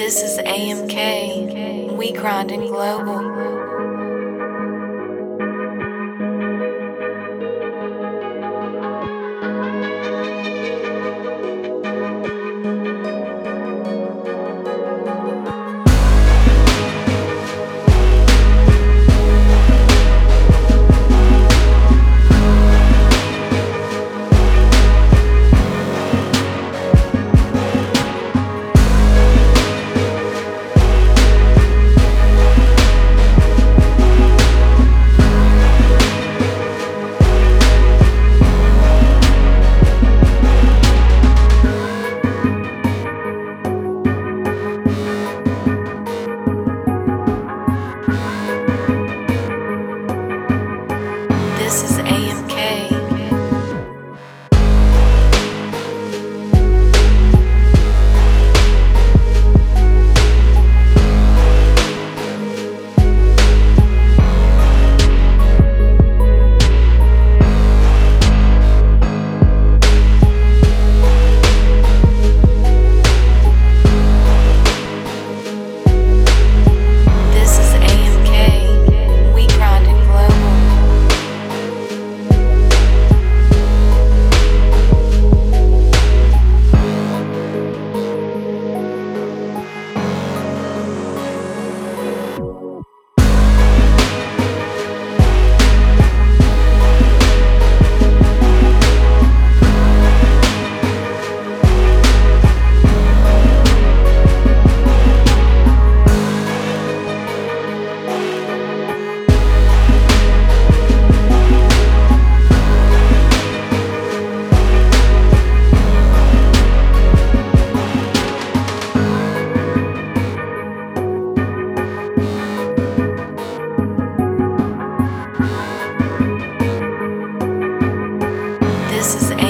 This is AMK. We grinding global.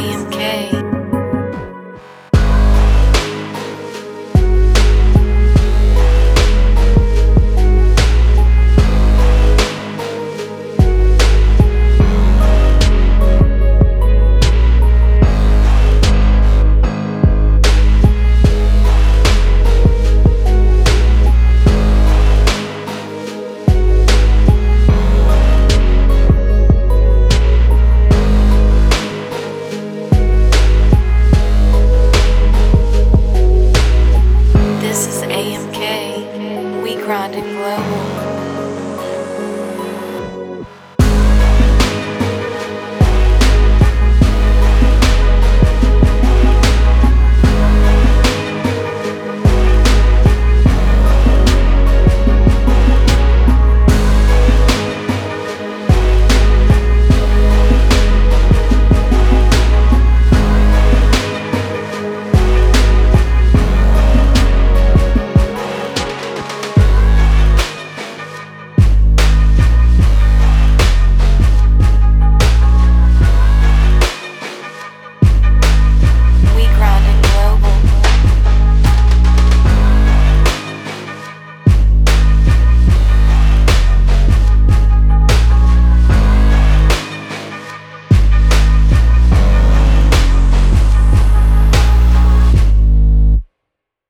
I am grinding global.